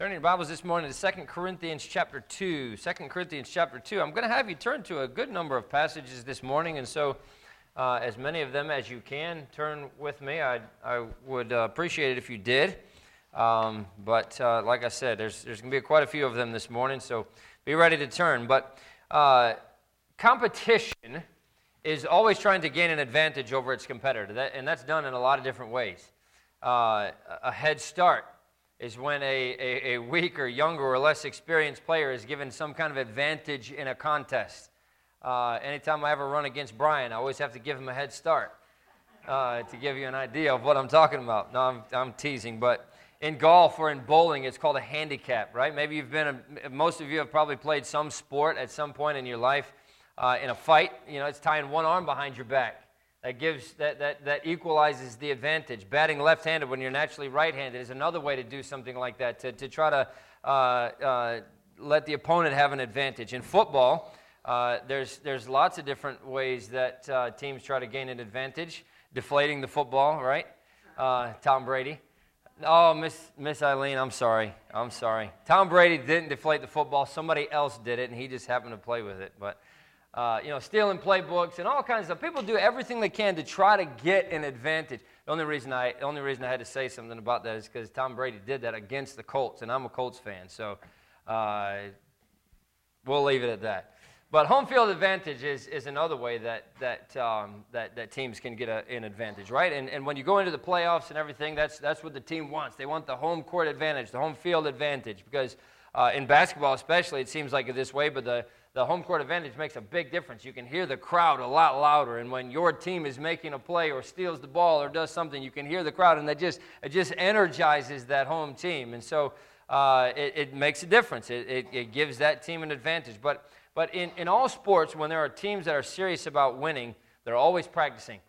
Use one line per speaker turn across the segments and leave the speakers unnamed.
Turning your Bibles this morning to 2 Corinthians chapter 2. 2 Corinthians chapter 2. I'm going to have you turn to a good number of passages this morning, and so uh, as many of them as you can, turn with me. I, I would uh, appreciate it if you did. Um, but uh, like I said, there's, there's going to be quite a few of them this morning, so be ready to turn. But uh, competition is always trying to gain an advantage over its competitor, that, and that's done in a lot of different ways. Uh, a head start is when a, a, a weaker, younger, or less experienced player is given some kind of advantage in a contest. Uh, anytime I ever run against Brian, I always have to give him a head start uh, to give you an idea of what I'm talking about. No, I'm, I'm teasing, but in golf or in bowling, it's called a handicap, right? Maybe you've been, a, most of you have probably played some sport at some point in your life uh, in a fight. You know, it's tying one arm behind your back. That gives that, that, that equalizes the advantage. Batting left-handed when you're naturally right-handed is another way to do something like that to, to try to uh, uh, let the opponent have an advantage. In football, uh, there's there's lots of different ways that uh, teams try to gain an advantage. Deflating the football, right? Uh, Tom Brady. Oh, Miss Miss Eileen, I'm sorry. I'm sorry. Tom Brady didn't deflate the football. Somebody else did it, and he just happened to play with it, but uh, you know, stealing playbooks and all kinds of stuff. People do everything they can to try to get an advantage. The only reason I, the only reason I had to say something about that is because Tom Brady did that against the Colts, and I'm a Colts fan, so uh, we'll leave it at that. But home field advantage is, is another way that, that, um, that, that teams can get a, an advantage, right? And, and when you go into the playoffs and everything, that's, that's what the team wants. They want the home court advantage, the home field advantage, because uh, in basketball especially, it seems like it this way, but the, the home court advantage makes a big difference. You can hear the crowd a lot louder. And when your team is making a play or steals the ball or does something, you can hear the crowd, and that just, it just energizes that home team. And so uh, it, it, makes a difference. It, it, it, gives that team an advantage. But, but in, in all sports, when there are teams that are serious about winning, they're always practicing.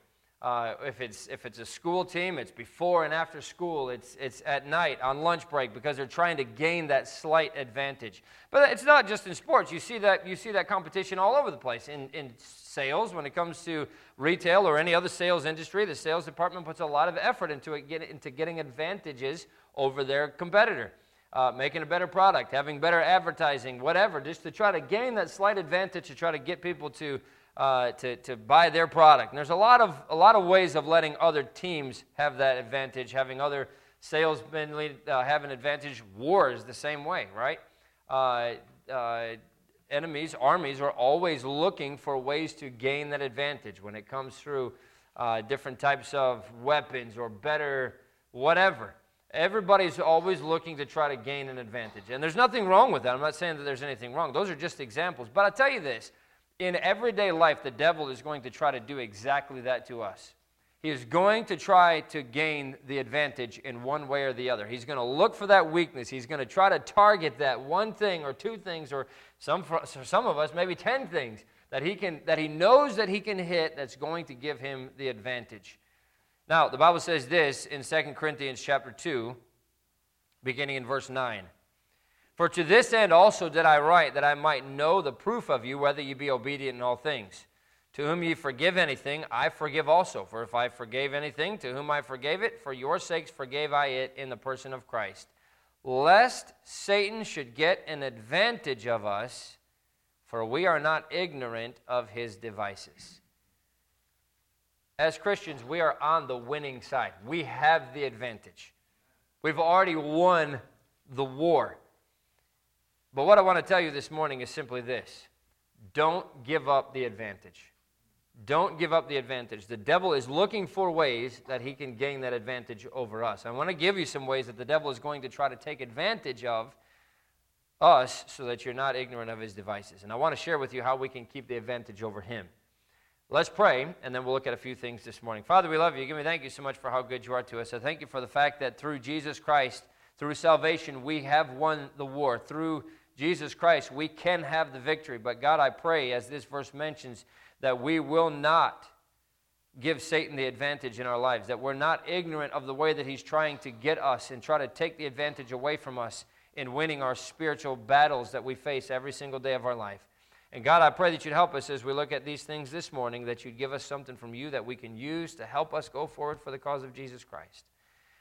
Uh, if, it's, if it's a school team, it's before and after school, it's, it's at night on lunch break because they're trying to gain that slight advantage. But it's not just in sports. You see that, you see that competition all over the place in, in sales, when it comes to retail or any other sales industry. The sales department puts a lot of effort into, it, get, into getting advantages over their competitor. Uh, making a better product, having better advertising, whatever, just to try to gain that slight advantage to try to get people to uh, to, to buy their product. And there's a lot, of, a lot of ways of letting other teams have that advantage, having other salesmen lead, uh, have an advantage. War is the same way, right? Uh, uh enemies, armies are always looking for ways to gain that advantage when it comes through uh, different types of weapons or better whatever. Everybody's always looking to try to gain an advantage. And there's nothing wrong with that. I'm not saying that there's anything wrong. Those are just examples. But i tell you this in everyday life, the devil is going to try to do exactly that to us. He is going to try to gain the advantage in one way or the other. He's going to look for that weakness. He's going to try to target that one thing or two things or some for some of us maybe 10 things that he can that he knows that he can hit that's going to give him the advantage. Now, the Bible says this in 2 Corinthians chapter 2 beginning in verse 9. For to this end also did I write, that I might know the proof of you, whether you be obedient in all things. To whom ye forgive anything, I forgive also. For if I forgave anything, to whom I forgave it, for your sakes forgave I it in the person of Christ. Lest Satan should get an advantage of us, for we are not ignorant of his devices. As Christians, we are on the winning side. We have the advantage. We've already won the war. But what I want to tell you this morning is simply this don't give up the advantage. Don't give up the advantage. The devil is looking for ways that he can gain that advantage over us. I want to give you some ways that the devil is going to try to take advantage of us so that you're not ignorant of his devices. And I want to share with you how we can keep the advantage over him. Let's pray, and then we'll look at a few things this morning. Father, we love you. Give me thank you so much for how good you are to us. I thank you for the fact that through Jesus Christ, through salvation, we have won the war. Through Jesus Christ, we can have the victory. But God, I pray, as this verse mentions, that we will not give Satan the advantage in our lives, that we're not ignorant of the way that he's trying to get us and try to take the advantage away from us in winning our spiritual battles that we face every single day of our life. And God, I pray that you'd help us as we look at these things this morning, that you'd give us something from you that we can use to help us go forward for the cause of Jesus Christ.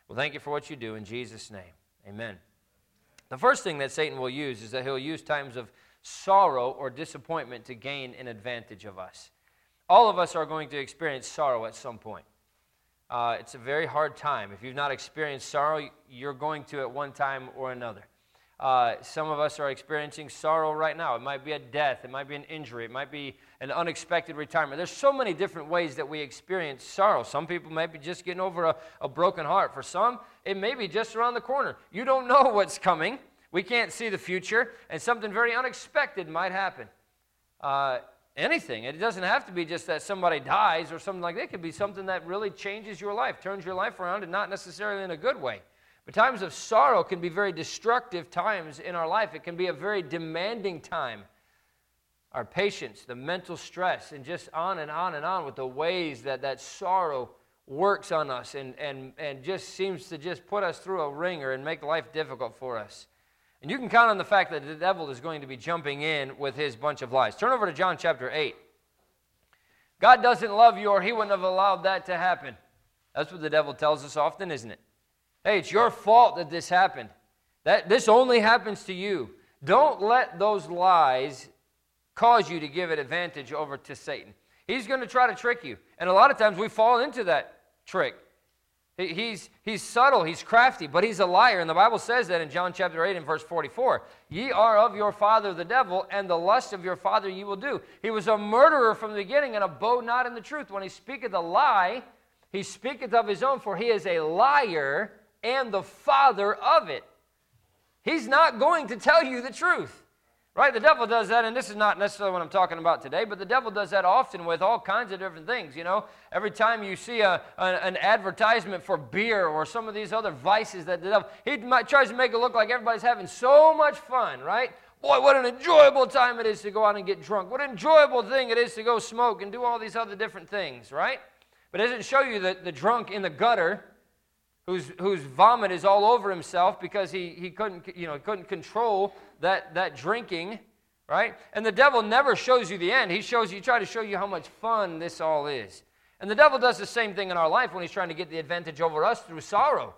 Well, thank you for what you do in Jesus' name. Amen. The first thing that Satan will use is that he'll use times of sorrow or disappointment to gain an advantage of us. All of us are going to experience sorrow at some point. Uh, it's a very hard time. If you've not experienced sorrow, you're going to at one time or another. Uh, some of us are experiencing sorrow right now. It might be a death, it might be an injury, it might be an unexpected retirement. There's so many different ways that we experience sorrow. Some people may be just getting over a, a broken heart. For some, it may be just around the corner. You don't know what's coming, we can't see the future, and something very unexpected might happen. Uh, anything. It doesn't have to be just that somebody dies or something like that. It could be something that really changes your life, turns your life around, and not necessarily in a good way. But times of sorrow can be very destructive times in our life. It can be a very demanding time. Our patience, the mental stress, and just on and on and on with the ways that that sorrow works on us and, and, and just seems to just put us through a ringer and make life difficult for us. And you can count on the fact that the devil is going to be jumping in with his bunch of lies. Turn over to John chapter 8. God doesn't love you, or he wouldn't have allowed that to happen. That's what the devil tells us often, isn't it? Hey, it's your fault that this happened. That this only happens to you. Don't let those lies cause you to give an advantage over to Satan. He's going to try to trick you. And a lot of times we fall into that trick. He's, he's subtle, he's crafty, but he's a liar. And the Bible says that in John chapter 8 and verse 44 Ye are of your father the devil, and the lust of your father ye will do. He was a murderer from the beginning and abode not in the truth. When he speaketh a lie, he speaketh of his own, for he is a liar and the father of it. He's not going to tell you the truth. Right? The devil does that, and this is not necessarily what I'm talking about today, but the devil does that often with all kinds of different things. You know, every time you see a, an, an advertisement for beer or some of these other vices that the devil, he might, tries to make it look like everybody's having so much fun, right? Boy, what an enjoyable time it is to go out and get drunk. What an enjoyable thing it is to go smoke and do all these other different things, right? But it doesn't show you the, the drunk in the gutter whose, whose vomit is all over himself because he, he couldn't, you know, couldn't control that, that drinking, right? And the devil never shows you the end. He shows you, try to show you how much fun this all is. And the devil does the same thing in our life when he's trying to get the advantage over us through sorrow.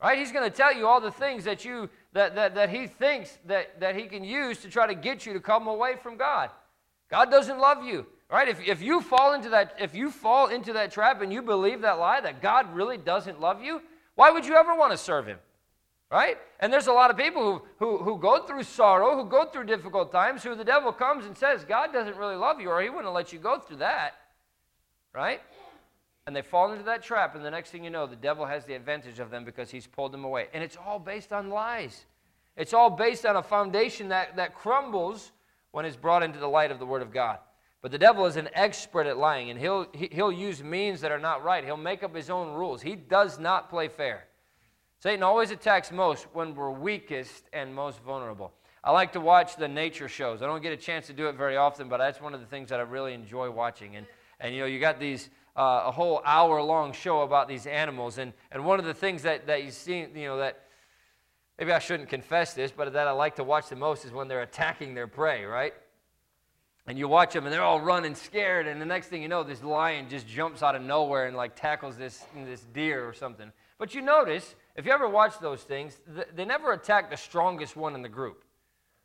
Right? He's going to tell you all the things that you that, that, that he thinks that, that he can use to try to get you to come away from God. God doesn't love you. Right? If, if you fall into that, if you fall into that trap and you believe that lie that God really doesn't love you, why would you ever want to serve him? Right? And there's a lot of people who, who, who go through sorrow, who go through difficult times, who the devil comes and says, God doesn't really love you, or he wouldn't let you go through that. Right? And they fall into that trap, and the next thing you know, the devil has the advantage of them because he's pulled them away. And it's all based on lies. It's all based on a foundation that, that crumbles when it's brought into the light of the Word of God. But the devil is an expert at lying, and he'll, he'll use means that are not right. He'll make up his own rules. He does not play fair. Satan always attacks most when we're weakest and most vulnerable. I like to watch the nature shows. I don't get a chance to do it very often, but that's one of the things that I really enjoy watching. And, and you know, you got these, uh, a whole hour long show about these animals. And, and one of the things that, that you see, you know, that maybe I shouldn't confess this, but that I like to watch the most is when they're attacking their prey, right? And you watch them, and they're all running scared. And the next thing you know, this lion just jumps out of nowhere and like tackles this, this deer or something. But you notice, if you ever watch those things, they never attack the strongest one in the group.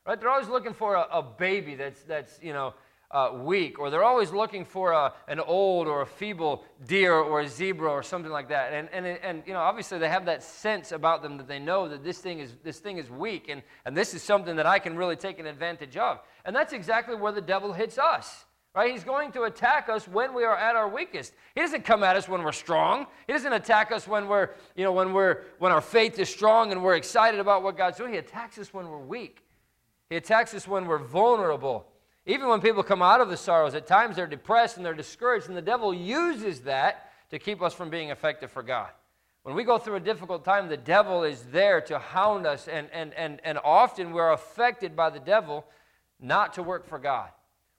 Right? They're always looking for a, a baby that's, that's you know, uh, weak, or they're always looking for a, an old or a feeble deer or a zebra or something like that. And, and, and you know, obviously they have that sense about them that they know that this thing is, this thing is weak and, and this is something that I can really take an advantage of. And that's exactly where the devil hits us. Right? He's going to attack us when we are at our weakest. He doesn't come at us when we're strong. He doesn't attack us when we're, you know, when we're when our faith is strong and we're excited about what God's doing. He attacks us when we're weak. He attacks us when we're vulnerable even when people come out of the sorrows, at times they're depressed and they're discouraged, and the devil uses that to keep us from being effective for God. When we go through a difficult time, the devil is there to hound us, and, and, and, and often we're affected by the devil not to work for God.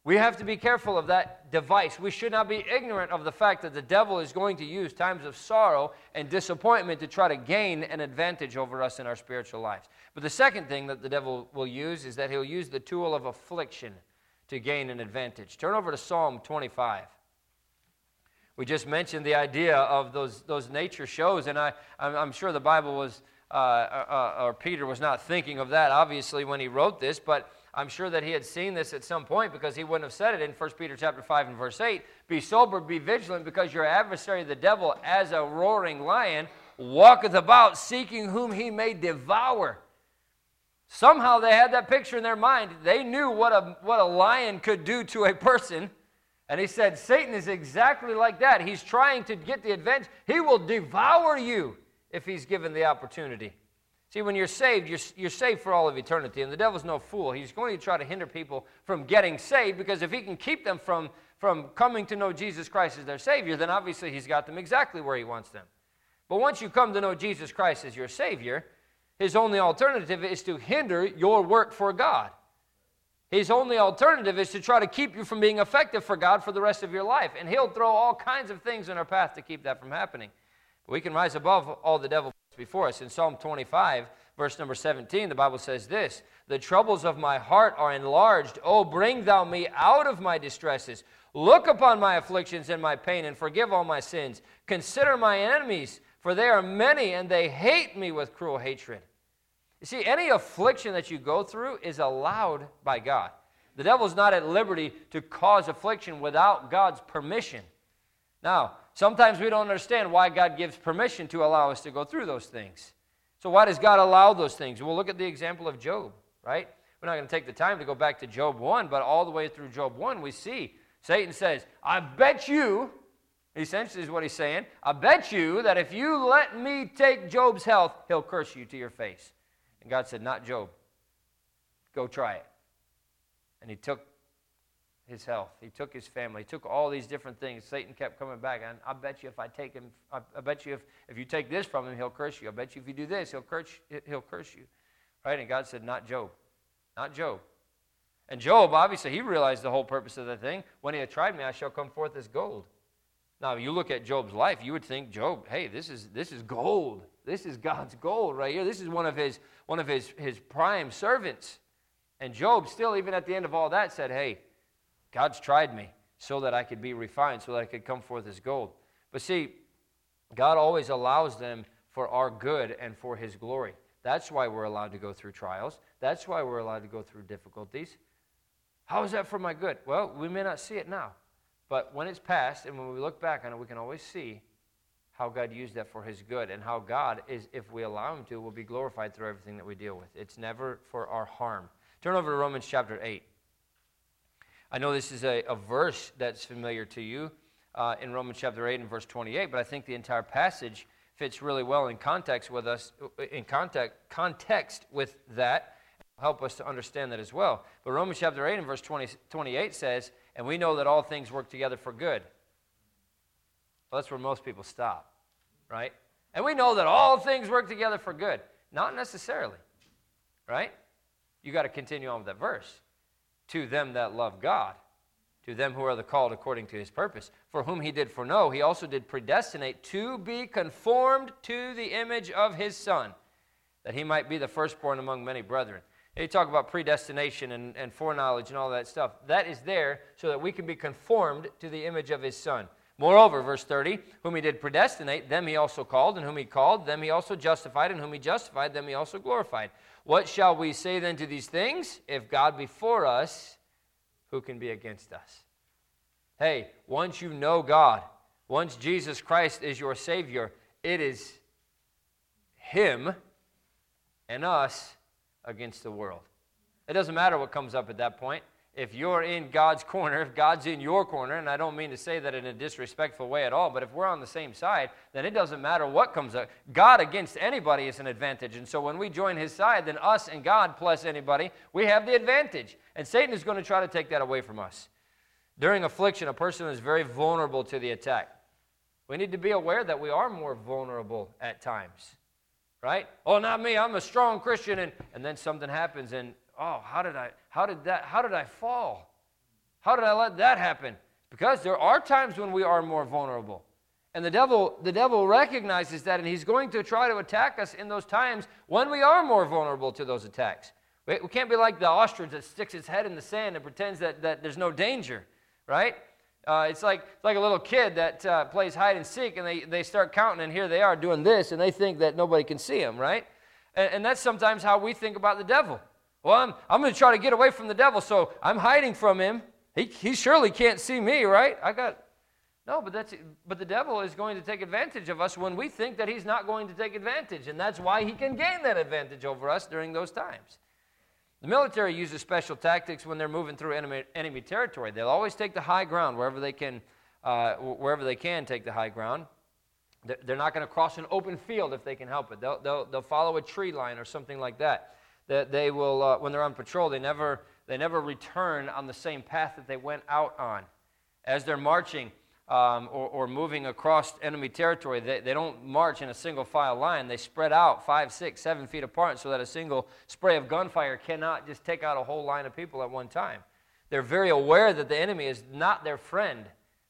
We have to be careful of that device. We should not be ignorant of the fact that the devil is going to use times of sorrow and disappointment to try to gain an advantage over us in our spiritual lives. But the second thing that the devil will use is that he'll use the tool of affliction to gain an advantage. Turn over to Psalm 25. We just mentioned the idea of those, those nature shows, and I, I'm, sure the Bible was, uh, uh, uh, or Peter was not thinking of that, obviously, when he wrote this, but I'm sure that he had seen this at some point because he wouldn't have said it in 1 Peter chapter 5 and verse 8. Be sober, be vigilant, because your adversary, the devil, as a roaring lion, walketh about seeking whom he may devour. Somehow they had that picture in their mind. They knew what a, what a lion could do to a person. And he said, Satan is exactly like that. He's trying to get the advantage. He will devour you if he's given the opportunity. See, when you're saved, you're, you're saved for all of eternity. And the devil's no fool. He's going to try to hinder people from getting saved because if he can keep them from, from coming to know Jesus Christ as their Savior, then obviously he's got them exactly where he wants them. But once you come to know Jesus Christ as your Savior, his only alternative is to hinder your work for God. His only alternative is to try to keep you from being effective for God for the rest of your life. And he'll throw all kinds of things in our path to keep that from happening. But we can rise above all the devil before us. In Psalm 25, verse number 17, the Bible says this The troubles of my heart are enlarged. Oh, bring thou me out of my distresses. Look upon my afflictions and my pain, and forgive all my sins. Consider my enemies, for they are many, and they hate me with cruel hatred. You see, any affliction that you go through is allowed by God. The devil is not at liberty to cause affliction without God's permission. Now, sometimes we don't understand why God gives permission to allow us to go through those things. So, why does God allow those things? Well, look at the example of Job, right? We're not going to take the time to go back to Job 1, but all the way through Job 1, we see Satan says, I bet you, essentially is what he's saying, I bet you that if you let me take Job's health, he'll curse you to your face. And God said, Not Job. Go try it. And he took his health. He took his family. He took all these different things. Satan kept coming back. And I bet you if I take him, I, I, bet you if, if you take this from him, he'll curse you. I bet you if you do this, he'll curse, he'll curse you. Right? And God said, Not Job. Not Job. And Job, obviously, he realized the whole purpose of the thing. When he had tried me, I shall come forth as gold. Now, if you look at Job's life, you would think, Job, hey, this is, this is gold. This is God's gold right here. This is one of his, one of his, his prime servants. And Job, still, even at the end of all that, said, hey, God's tried me so that I could be refined, so that I could come forth as gold. But see, God always allows them for our good and for his glory. That's why we're allowed to go through trials. That's why we're allowed to go through difficulties. How is that for my good? Well, we may not see it now, but when it's past, and when we look back on it, we can always see how God used that for his good and how God is, if we allow him to, will be glorified through everything that we deal with. It's never for our harm. Turn over to Romans chapter 8. I know this is a, a verse that's familiar to you uh, in Romans chapter 8 and verse 28, but I think the entire passage fits really well in context with us, in context, context with that help us to understand that as well. But Romans chapter 8 and verse 20, 28 says, And we know that all things work together for good. Well, that's where most people stop, right? And we know that all things work together for good. Not necessarily, right? You got to continue on with that verse. To them that love God, to them who are the called according to his purpose, for whom he did foreknow, he also did predestinate to be conformed to the image of his Son, that he might be the firstborn among many brethren. They talk about predestination and, and foreknowledge and all that stuff. That is there so that we can be conformed to the image of his son. Moreover, verse 30, whom he did predestinate, them he also called, and whom he called, them he also justified, and whom he justified, them he also glorified. What shall we say then to these things? If God be for us, who can be against us? Hey, once you know God, once Jesus Christ is your Savior, it is Him and us against the world. It doesn't matter what comes up at that point. If you're in God's corner, if God's in your corner, and I don't mean to say that in a disrespectful way at all, but if we're on the same side, then it doesn't matter what comes up. God against anybody is an advantage. And so when we join his side, then us and God plus anybody, we have the advantage. And Satan is going to try to take that away from us. During affliction, a person is very vulnerable to the attack. We need to be aware that we are more vulnerable at times right? Oh, not me. I'm a strong Christian, and, and then something happens, and oh, how did I, how did that, how did I fall? How did I let that happen? Because there are times when we are more vulnerable. And the devil, the devil recognizes that, and he's going to try to attack us in those times when we are more vulnerable to those attacks. We, we can't be like the ostrich that sticks its head in the sand and pretends that, that there's no danger, right? Uh, it's like, like a little kid that uh, plays hide and seek and they, they start counting, and here they are doing this, and they think that nobody can see them, right? And, and that's sometimes how we think about the devil. Well, I'm, I'm going to try to get away from the devil, so I'm hiding from him. He, he surely can't see me, right? I got. No, but, that's, but the devil is going to take advantage of us when we think that he's not going to take advantage, and that's why he can gain that advantage over us during those times. The military uses special tactics when they're moving through enemy, enemy territory. They'll always take the high ground wherever they can, uh, wherever they can take the high ground. They're not going to cross an open field if they can help it. They'll, they'll, they'll follow a tree line or something like that. They, they will, uh, when they're on patrol, they never, they never return on the same path that they went out on. As they're marching, um, or, or, moving across enemy territory. They, they don't march in a single file line. They spread out five, six, seven feet apart so that a single spray of gunfire cannot just take out a whole line of people at one time. They're very aware that the enemy is not their friend.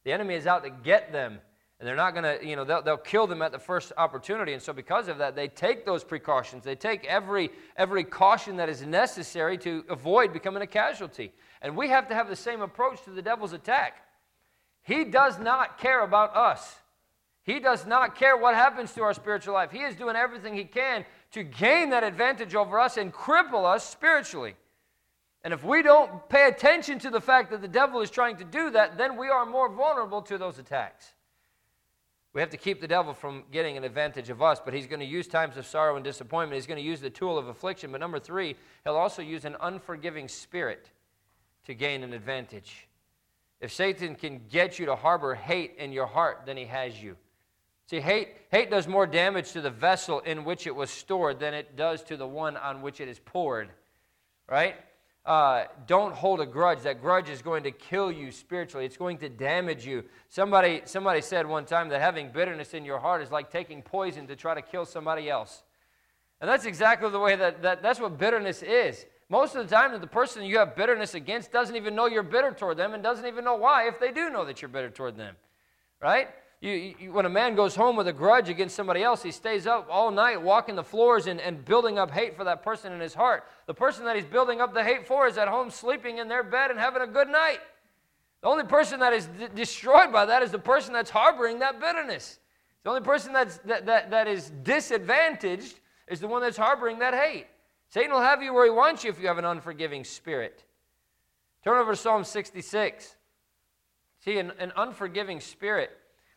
The enemy is out to get them. And they're not going to, you know, they'll, they'll kill them at the first opportunity. And so, because of that, they take those precautions. They take every, every caution that is necessary to avoid becoming a casualty. And we have to have the same approach to the devil's attack. He does not care about us. He does not care what happens to our spiritual life. He is doing everything he can to gain that advantage over us and cripple us spiritually. And if we don't pay attention to the fact that the devil is trying to do that, then we are more vulnerable to those attacks. We have to keep the devil from getting an advantage of us, but he's going to use times of sorrow and disappointment. He's going to use the tool of affliction. But number three, he'll also use an unforgiving spirit to gain an advantage. If Satan can get you to harbor hate in your heart, then he has you. See, hate, hate does more damage to the vessel in which it was stored than it does to the one on which it is poured, right? Uh, don't hold a grudge. That grudge is going to kill you spiritually. It's going to damage you. Somebody, somebody said one time that having bitterness in your heart is like taking poison to try to kill somebody else. And that's exactly the way that, that that's what bitterness is. Most of the time, the person you have bitterness against doesn't even know you're bitter toward them and doesn't even know why if they do know that you're bitter toward them, right? You, you, when a man goes home with a grudge against somebody else, he stays up all night walking the floors and, and building up hate for that person in his heart. The person that he's building up the hate for is at home sleeping in their bed and having a good night. The only person that is d- destroyed by that is the person that's harboring that bitterness. The only person that's, that, that, that is disadvantaged is the one that's harboring that hate. Satan will have you where he wants you if you have an unforgiving spirit. Turn over to Psalm 66. See, an, an unforgiving spirit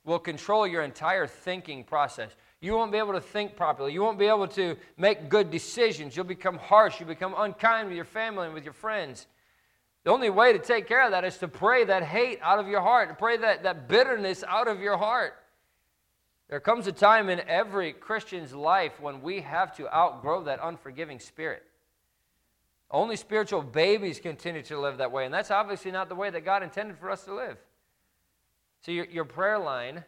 will control your entire thinking process. You won't be able to think properly. You won't be able to make good decisions. You'll become harsh. You become unkind with your family and with your friends. The only way to take care of that is to pray that hate out of your heart, pray that, that bitterness out of your heart. There comes a time in every Christian's life when we have to outgrow that unforgiving spirit. Only spiritual babies continue to live that way, and that's obviously not the way that God intended for us to live. So your, your prayer line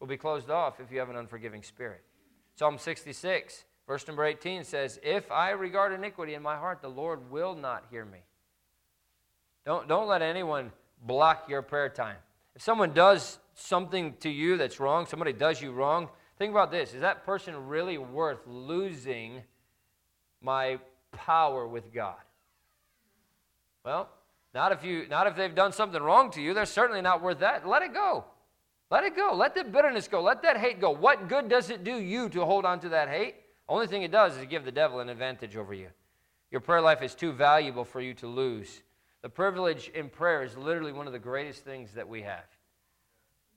will be closed off if you have an unforgiving spirit. Psalm 66, verse number 18 says, If I regard iniquity in my heart, the Lord will not hear me. Don't, don't let anyone block your prayer time. If someone does something to you that's wrong, somebody does you wrong, think about this is that person really worth losing my power with God? Well, not if you not if they've done something wrong to you, they're certainly not worth that. Let it go. Let it go. Let the bitterness go. Let that hate go. What good does it do you to hold on to that hate? Only thing it does is give the devil an advantage over you. Your prayer life is too valuable for you to lose. The privilege in prayer is literally one of the greatest things that we have.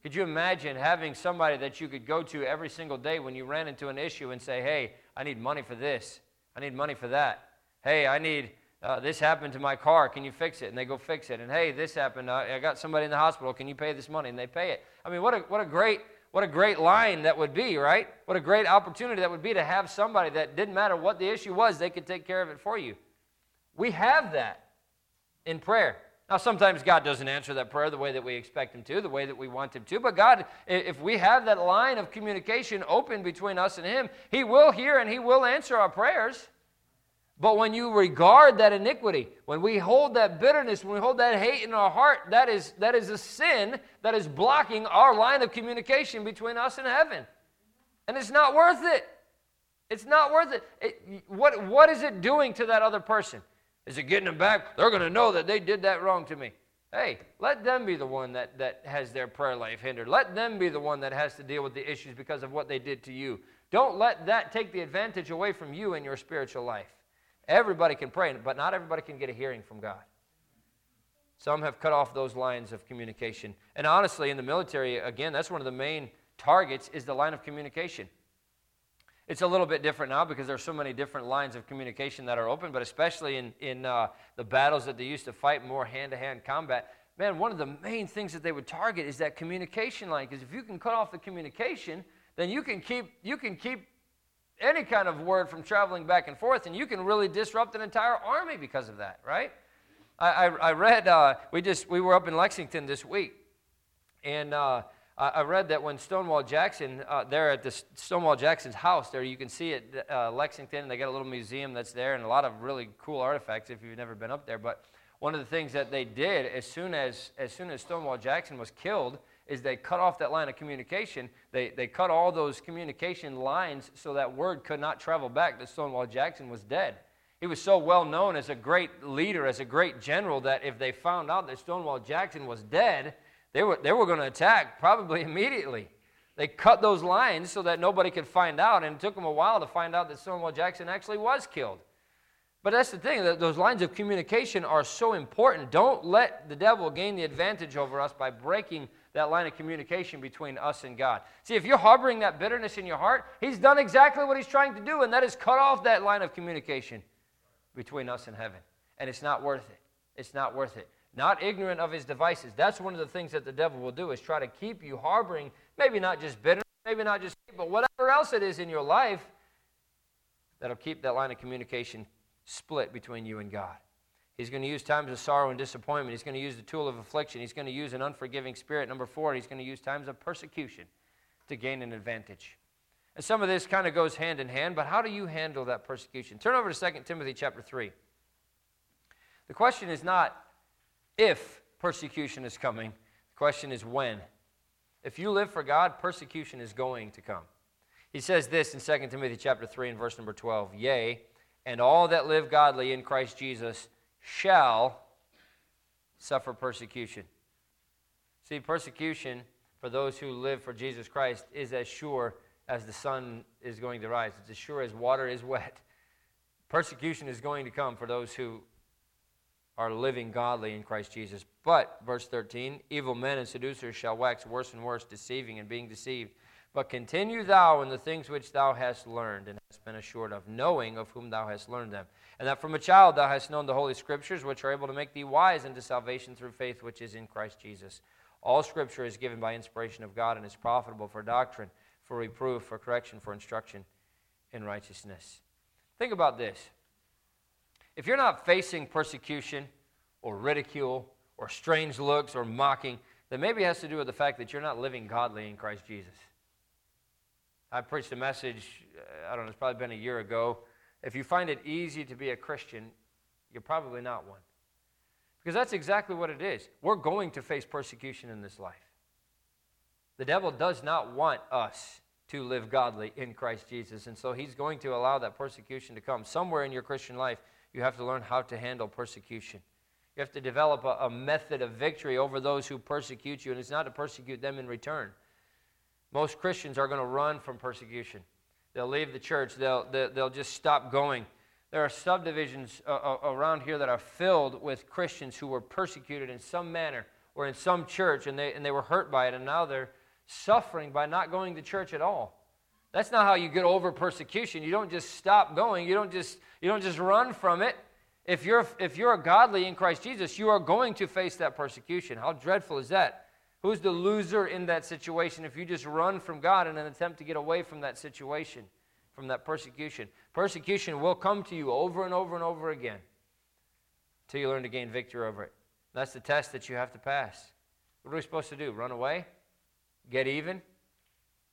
Could you imagine having somebody that you could go to every single day when you ran into an issue and say, hey, I need money for this. I need money for that. Hey, I need uh, this happened to my car. Can you fix it? And they go fix it. And hey, this happened. I, I got somebody in the hospital. Can you pay this money? And they pay it. I mean, what a, what a great what a great line that would be, right? What a great opportunity that would be to have somebody that didn't matter what the issue was, they could take care of it for you. We have that in prayer. Now, sometimes God doesn't answer that prayer the way that we expect Him to, the way that we want Him to, but God, if we have that line of communication open between us and Him, He will hear and He will answer our prayers. But when you regard that iniquity, when we hold that bitterness, when we hold that hate in our heart, that is, that is a sin that is blocking our line of communication between us and heaven. And it's not worth it. It's not worth it. it what, what is it doing to that other person? Is it getting them back? They're going to know that they did that wrong to me. Hey, let them be the one that, that has their prayer life hindered. Let them be the one that has to deal with the issues because of what they did to you. Don't let that take the advantage away from you in your spiritual life. Everybody can pray, but not everybody can get a hearing from God. Some have cut off those lines of communication. And honestly, in the military, again, that's one of the main targets is the line of communication. It's a little bit different now because there's so many different lines of communication that are open, but especially in, in uh, the battles that they used to fight, more hand to hand combat, man, one of the main things that they would target is that communication line. Because if you can cut off the communication, then you can keep you can keep any kind of word from traveling back and forth, and you can really disrupt an entire army because of that, right? I, I, I read uh, we just we were up in Lexington this week, and uh, uh, I read that when Stonewall Jackson, uh, there at the Stonewall Jackson's house, there you can see it, uh, Lexington. They got a little museum that's there and a lot of really cool artifacts if you've never been up there. But one of the things that they did as soon as, as soon as Stonewall Jackson was killed is they cut off that line of communication. They, they cut all those communication lines so that word could not travel back that Stonewall Jackson was dead. He was so well known as a great leader, as a great general, that if they found out that Stonewall Jackson was dead, they were, they were going to attack probably immediately. They cut those lines so that nobody could find out, and it took them a while to find out that Stonewall Jackson actually was killed. But that's the thing, that those lines of communication are so important. Don't let the devil gain the advantage over us by breaking that line of communication between us and God. See, if you're harboring that bitterness in your heart, he's done exactly what he's trying to do, and that is cut off that line of communication between us and heaven. And it's not worth it. It's not worth it not ignorant of his devices. That's one of the things that the devil will do is try to keep you harboring maybe not just bitterness, maybe not just but whatever else it is in your life that'll keep that line of communication split between you and God. He's going to use times of sorrow and disappointment. He's going to use the tool of affliction. He's going to use an unforgiving spirit. Number four, he's going to use times of persecution to gain an advantage. And some of this kind of goes hand in hand, but how do you handle that persecution? Turn over to 2 Timothy chapter 3. The question is not if persecution is coming. The question is when. If you live for God, persecution is going to come. He says this in 2 Timothy chapter 3 and verse number 12, "Yea, and all that live godly in Christ Jesus shall suffer persecution." See, persecution for those who live for Jesus Christ is as sure as the sun is going to rise. It's as sure as water is wet. Persecution is going to come for those who are living godly in Christ Jesus. But, verse 13, evil men and seducers shall wax worse and worse, deceiving and being deceived. But continue thou in the things which thou hast learned and hast been assured of, knowing of whom thou hast learned them. And that from a child thou hast known the holy scriptures, which are able to make thee wise unto salvation through faith which is in Christ Jesus. All scripture is given by inspiration of God and is profitable for doctrine, for reproof, for correction, for instruction in righteousness. Think about this. If you're not facing persecution or ridicule or strange looks or mocking, then maybe it has to do with the fact that you're not living godly in Christ Jesus. I preached a message, uh, I don't know, it's probably been a year ago. If you find it easy to be a Christian, you're probably not one. Because that's exactly what it is. We're going to face persecution in this life. The devil does not want us to live godly in Christ Jesus. And so he's going to allow that persecution to come. Somewhere in your Christian life, you have to learn how to handle persecution. You have to develop a, a method of victory over those who persecute you, and it's not to persecute them in return. Most Christians are going to run from persecution. They'll leave the church, they'll, they'll just stop going. There are subdivisions uh, uh, around here that are filled with Christians who were persecuted in some manner or in some church, and they, and they were hurt by it, and now they're suffering by not going to church at all. That's not how you get over persecution. You don't just stop going. You don't just you don't just run from it. If you're if you're godly in Christ Jesus, you are going to face that persecution. How dreadful is that? Who's the loser in that situation if you just run from God in an attempt to get away from that situation, from that persecution? Persecution will come to you over and over and over again until you learn to gain victory over it. That's the test that you have to pass. What are we supposed to do? Run away? Get even?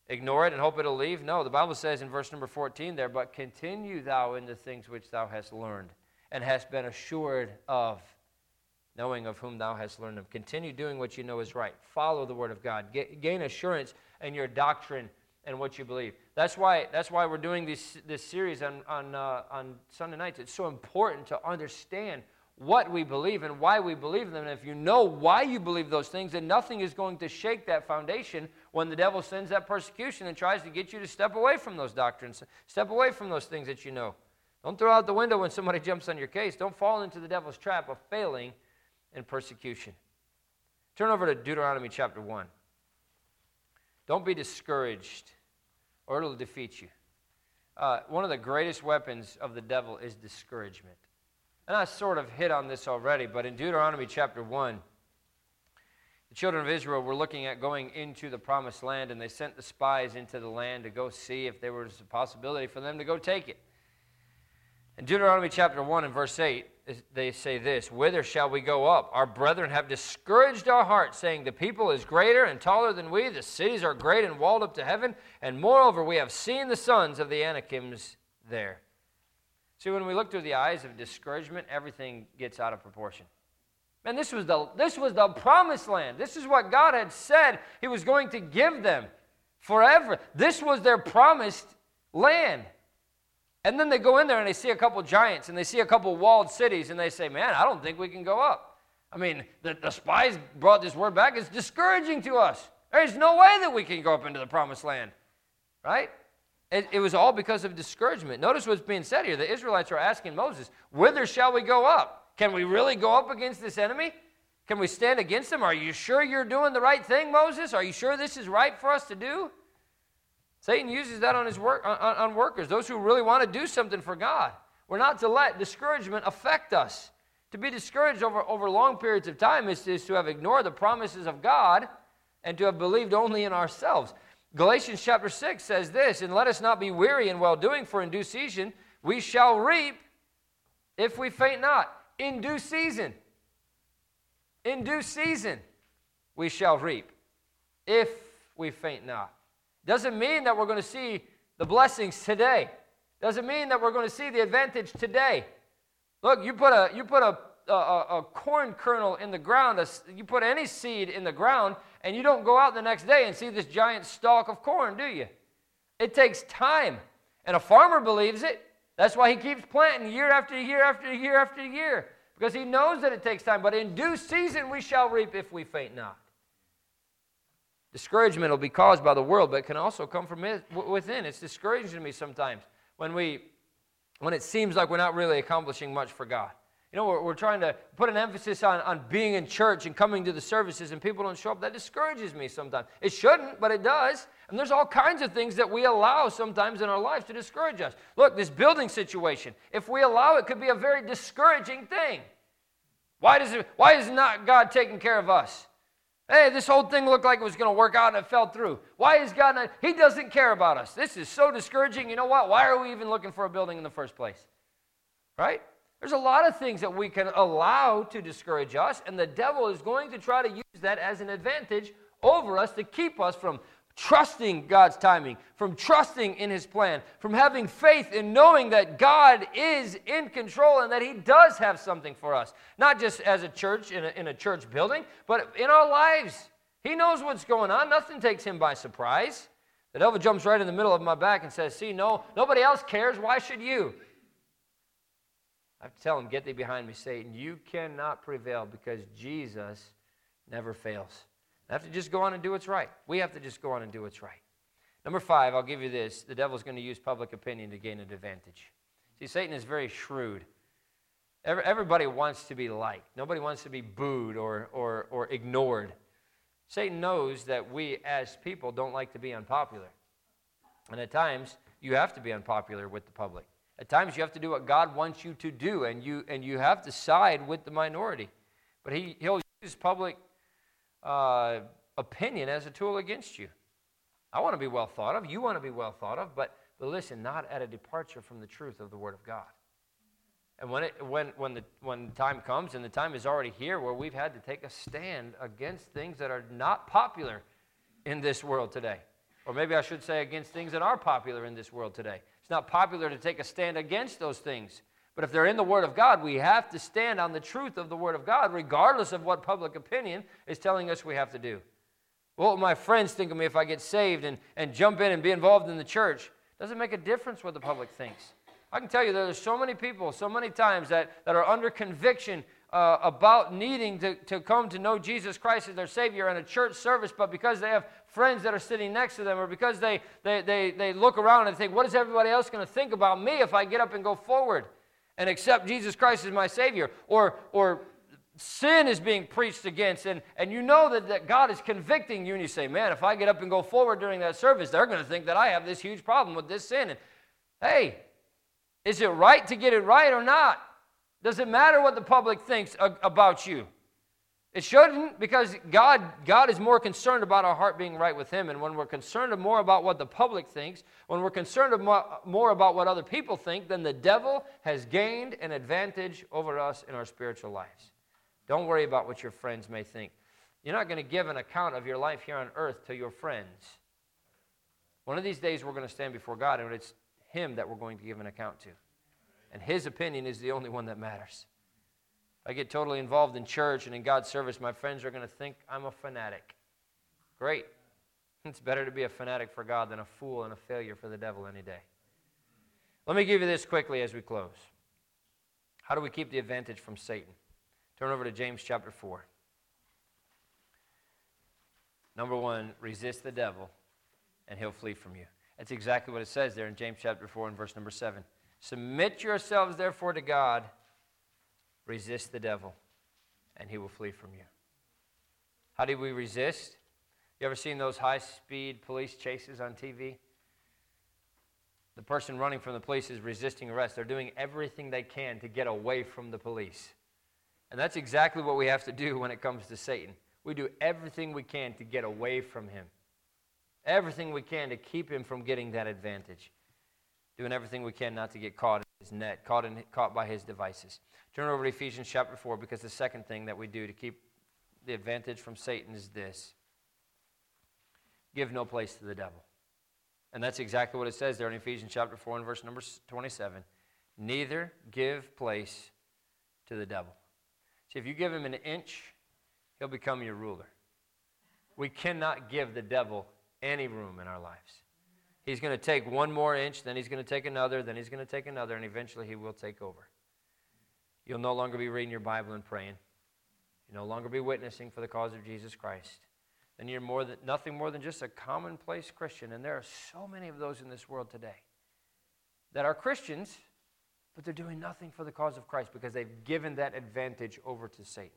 ignore it and hope it'll leave? No, the Bible says in verse number 14 there, but continue thou in the things which thou hast learned and hast been assured of, knowing of whom thou hast learned them. Continue doing what you know is right. Follow the word of God. G- gain assurance in your doctrine and what you believe. That's why, that's why we're doing this, this series on, on, uh, on Sunday nights. It's so important to understand what we believe and why we believe them. And if you know why you believe those things, then nothing is going to shake that foundation when the devil sends that persecution and tries to get you to step away from those doctrines, step away from those things that you know. Don't throw out the window when somebody jumps on your case. Don't fall into the devil's trap of failing in persecution. Turn over to Deuteronomy chapter 1. Don't be discouraged, or it'll defeat you. Uh, one of the greatest weapons of the devil is discouragement. And I sort of hit on this already, but in Deuteronomy chapter 1, the children of Israel were looking at going into the promised land, and they sent the spies into the land to go see if there was a possibility for them to go take it. In Deuteronomy chapter 1 and verse 8, they say this Whither shall we go up? Our brethren have discouraged our hearts, saying, The people is greater and taller than we, the cities are great and walled up to heaven, and moreover, we have seen the sons of the Anakims there. See, when we look through the eyes of discouragement, everything gets out of proportion. Man, this was the this was the promised land. This is what God had said He was going to give them forever. This was their promised land. And then they go in there and they see a couple giants and they see a couple walled cities and they say, Man, I don't think we can go up. I mean, the, the spies brought this word back. It's discouraging to us. There's no way that we can go up into the promised land, right? It, it, was all because of discouragement. Notice what's being said here. The Israelites are asking Moses, Whither shall we go up? Can we really go up against this enemy? Can we stand against them? Are you sure you're doing the right thing, Moses? Are you sure this is right for us to do? Satan uses that on his work on, on workers, those who really want to do something for God. We're not to let discouragement affect us. To be discouraged over, over long periods of time is, is to have ignored the promises of God and to have believed only in ourselves. Galatians chapter 6 says this, and let us not be weary in well doing, for in due season we shall reap if we faint not. In due season, in due season we shall reap if we faint not. Doesn't mean that we're going to see the blessings today. Doesn't mean that we're going to see the advantage today. Look, you put a you put a a, a, corn kernel in the ground, a, you put any seed in the ground, and you don't go out the next day and see this giant stalk of corn, do you? It takes time. And a farmer believes it. That's why he keeps planting year after year after year after year, because he knows that it takes time. But in due season we shall reap if we faint not. Discouragement will be caused by the world, but can also come from within. It's discouraging to me sometimes when we when it seems like we're not really accomplishing much for God. You know, we're, we're trying to put an emphasis on, on being in church and coming to the services, and people don't show up. That discourages me sometimes. It shouldn't, but it does. And there's all kinds of things that we allow sometimes in our lives to discourage us. Look, this building situation, if we allow it, could be a very discouraging thing. Why, does it, why is not God taking care of us? Hey, this whole thing looked like it was going to work out and it fell through. Why is God not? He doesn't care about us. This is so discouraging. You know what? Why are we even looking for a building in the first place? Right? There's a lot of things that we can allow to discourage us, and the devil is going to try to use that as an advantage over us to keep us from trusting God's timing, from trusting in his plan, from having faith in knowing that God is in control and that he does have something for us, not just as a church in a, in a church building, but in our lives. He knows what's going on. Nothing takes him by surprise. The devil jumps right in the middle of my back and says, See, no, nobody else cares. Why should you? I have to tell him, Get thee behind me, Satan. You cannot prevail because Jesus never fails. I have to just go on and do what's right. We have to just go on and do what's right. Number five, I'll give you this the devil's going to use public opinion to gain an advantage. See, Satan is very shrewd. Everybody wants to be liked. Nobody wants to be booed or, or, or ignored. Satan knows that we as people don't like to be unpopular. And at times, you have to be unpopular with the public. At times you have to do what God wants you to do, and you and you have to side with the minority. But he, he'll use public uh, opinion as a tool against you. I want to be well thought of. You want to be well thought of, but but listen, not at a departure from the truth of the Word of God. And when, it, when, when, the, when the time comes, and the time is already here, where we've had to take a stand against things that are not popular in this world today. Or maybe I should say against things that are popular in this world today. It's not popular to take a stand against those things. But if they're in the Word of God, we have to stand on the truth of the Word of God, regardless of what public opinion is telling us we have to do. What will my friends think of me if I get saved and, and jump in and be involved in the church? Doesn't make a difference what the public thinks. I can tell you there's so many people, so many times that, that are under conviction uh, about needing to, to come to know Jesus Christ as their Savior in a church service, but because they have friends that are sitting next to them, or because they, they, they, they look around and think, what is everybody else going to think about me if I get up and go forward and accept Jesus Christ as my Savior? Or, or sin is being preached against, and, and you know that, that God is convicting you, and you say, man, if I get up and go forward during that service, they're going to think that I have this huge problem with this sin. And hey, is it right to get it right or not? Does it matter what the public thinks about you? It shouldn't because God, God is more concerned about our heart being right with Him. And when we're concerned more about what the public thinks, when we're concerned more about what other people think, then the devil has gained an advantage over us in our spiritual lives. Don't worry about what your friends may think. You're not going to give an account of your life here on earth to your friends. One of these days, we're going to stand before God, and it's Him that we're going to give an account to. And his opinion is the only one that matters. If I get totally involved in church and in God's service, my friends are going to think I'm a fanatic. Great. It's better to be a fanatic for God than a fool and a failure for the devil any day. Let me give you this quickly as we close. How do we keep the advantage from Satan? Turn over to James chapter 4. Number one, resist the devil and he'll flee from you. That's exactly what it says there in James chapter 4 and verse number 7. Submit yourselves, therefore, to God. Resist the devil, and he will flee from you. How do we resist? You ever seen those high speed police chases on TV? The person running from the police is resisting arrest. They're doing everything they can to get away from the police. And that's exactly what we have to do when it comes to Satan. We do everything we can to get away from him, everything we can to keep him from getting that advantage doing everything we can not to get caught in his net, caught, in, caught by his devices. Turn over to Ephesians chapter 4 because the second thing that we do to keep the advantage from Satan is this give no place to the devil. And that's exactly what it says there in Ephesians chapter 4 and verse number 27. Neither give place to the devil. See, if you give him an inch, he'll become your ruler. We cannot give the devil any room in our lives. He's going to take one more inch, then he's going to take another, then he's going to take another, and eventually he will take over. You'll no longer be reading your Bible and praying. You'll no longer be witnessing for the cause of Jesus Christ. Then you're more than, nothing more than just a commonplace Christian. And there are so many of those in this world today that are Christians, but they're doing nothing for the cause of Christ because they've given that advantage over to Satan.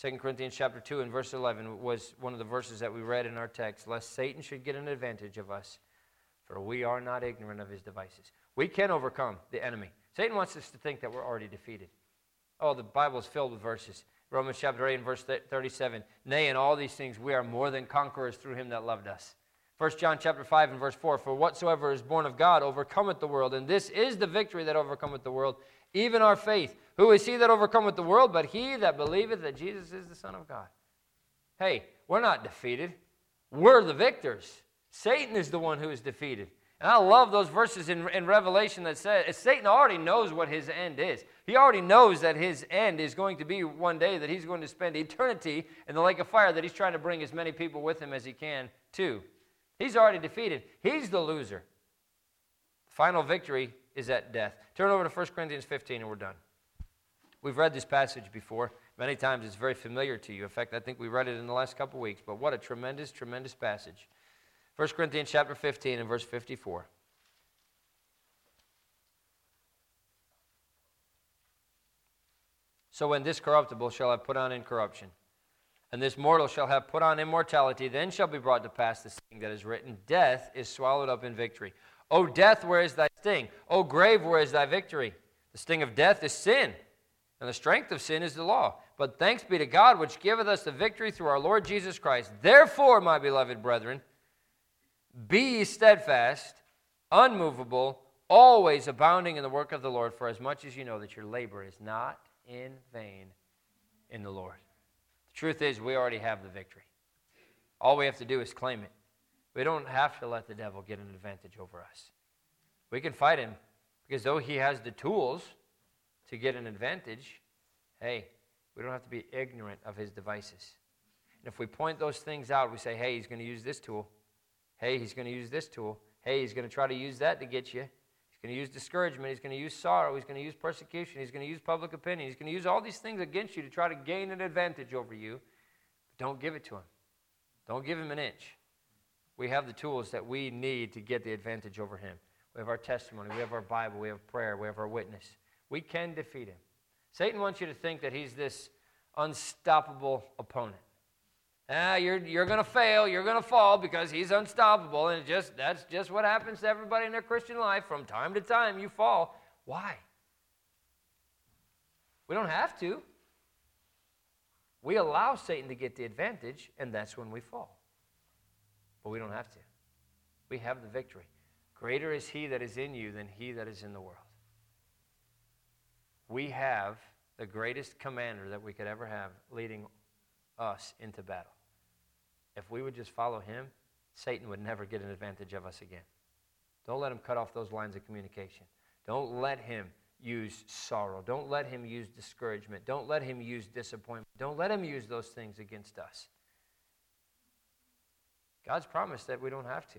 2 Corinthians chapter 2 and verse 11 was one of the verses that we read in our text, lest Satan should get an advantage of us, for we are not ignorant of his devices. We can overcome the enemy. Satan wants us to think that we're already defeated. Oh, the Bible is filled with verses. Romans chapter 8 and verse 37. Nay, in all these things we are more than conquerors through him that loved us. 1 John chapter 5 and verse 4, for whatsoever is born of God overcometh the world, and this is the victory that overcometh the world, even our faith. Who is he that overcometh the world, but he that believeth that Jesus is the Son of God? Hey, we're not defeated. We're the victors. Satan is the one who is defeated. And I love those verses in, in Revelation that says Satan already knows what his end is. He already knows that his end is going to be one day that he's going to spend eternity in the lake of fire that he's trying to bring as many people with him as he can to. He's already defeated. He's the loser. Final victory is at death. Turn over to 1 Corinthians 15 and we're done. We've read this passage before. Many times it's very familiar to you. In fact, I think we read it in the last couple weeks, but what a tremendous, tremendous passage. 1 Corinthians chapter 15 and verse 54. So when this corruptible shall have put on incorruption, and this mortal shall have put on immortality, then shall be brought to pass the saying that is written Death is swallowed up in victory. O death, where is thy sting? O grave, where is thy victory? The sting of death is sin, and the strength of sin is the law. But thanks be to God, which giveth us the victory through our Lord Jesus Christ. Therefore, my beloved brethren, be ye steadfast, unmovable, always abounding in the work of the Lord, for as much as you know that your labor is not in vain in the Lord. The truth is, we already have the victory. All we have to do is claim it. We don't have to let the devil get an advantage over us. We can fight him because though he has the tools to get an advantage, hey, we don't have to be ignorant of his devices. And if we point those things out, we say, hey, he's going to use this tool. Hey, he's going to use this tool. Hey, he's going to try to use that to get you. He's going to use discouragement. He's going to use sorrow. He's going to use persecution. He's going to use public opinion. He's going to use all these things against you to try to gain an advantage over you. But don't give it to him. Don't give him an inch. We have the tools that we need to get the advantage over him. We have our testimony, we have our Bible, we have prayer, we have our witness. We can defeat him. Satan wants you to think that he's this unstoppable opponent. Ah, you're, you're going to fail, you're going to fall because he's unstoppable. And just that's just what happens to everybody in their Christian life. From time to time, you fall. Why? We don't have to. We allow Satan to get the advantage, and that's when we fall. But we don't have to. We have the victory. Greater is he that is in you than he that is in the world. We have the greatest commander that we could ever have leading us into battle. If we would just follow him, Satan would never get an advantage of us again. Don't let him cut off those lines of communication. Don't let him use sorrow. Don't let him use discouragement. Don't let him use disappointment. Don't let him use those things against us. God's promised that we don't have to.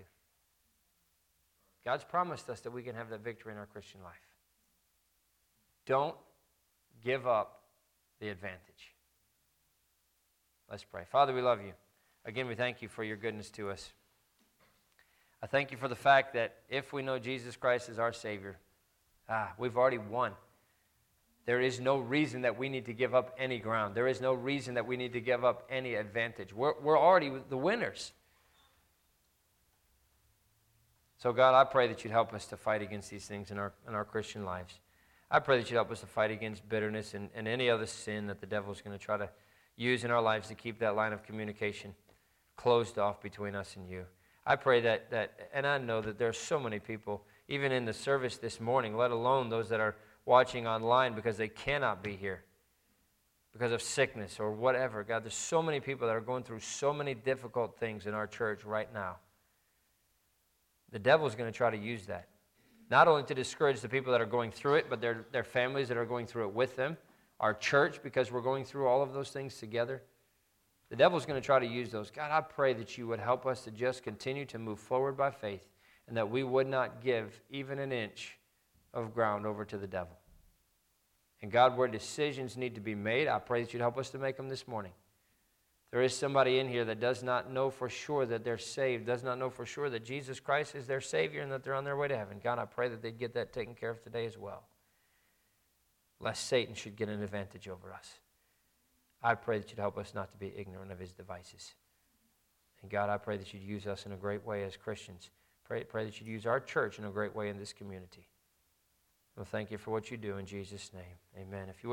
God's promised us that we can have that victory in our Christian life. Don't give up the advantage. Let's pray. Father, we love you. Again, we thank you for your goodness to us. I thank you for the fact that if we know Jesus Christ is our Savior, ah, we've already won. There is no reason that we need to give up any ground. There is no reason that we need to give up any advantage. We're, we're already the winners. So, God, I pray that you'd help us to fight against these things in our, in our Christian lives. I pray that you'd help us to fight against bitterness and, and any other sin that the devil's going to try to use in our lives to keep that line of communication closed off between us and you. I pray that, that and I know that there are so many people, even in the service this morning, let alone those that are watching online because they cannot be here because of sickness or whatever. God, there's so many people that are going through so many difficult things in our church right now. The devil's going to try to use that, not only to discourage the people that are going through it, but their, their families that are going through it with them, our church, because we're going through all of those things together. The devil's going to try to use those. God, I pray that you would help us to just continue to move forward by faith and that we would not give even an inch of ground over to the devil. And God, where decisions need to be made, I pray that you'd help us to make them this morning. There is somebody in here that does not know for sure that they're saved, does not know for sure that Jesus Christ is their Savior and that they're on their way to heaven. God, I pray that they'd get that taken care of today as well, lest Satan should get an advantage over us. I pray that you'd help us not to be ignorant of his devices. And God, I pray that you'd use us in a great way as Christians. Pray, pray that you'd use our church in a great way in this community. Well, thank you for what you do in Jesus' name. Amen. If you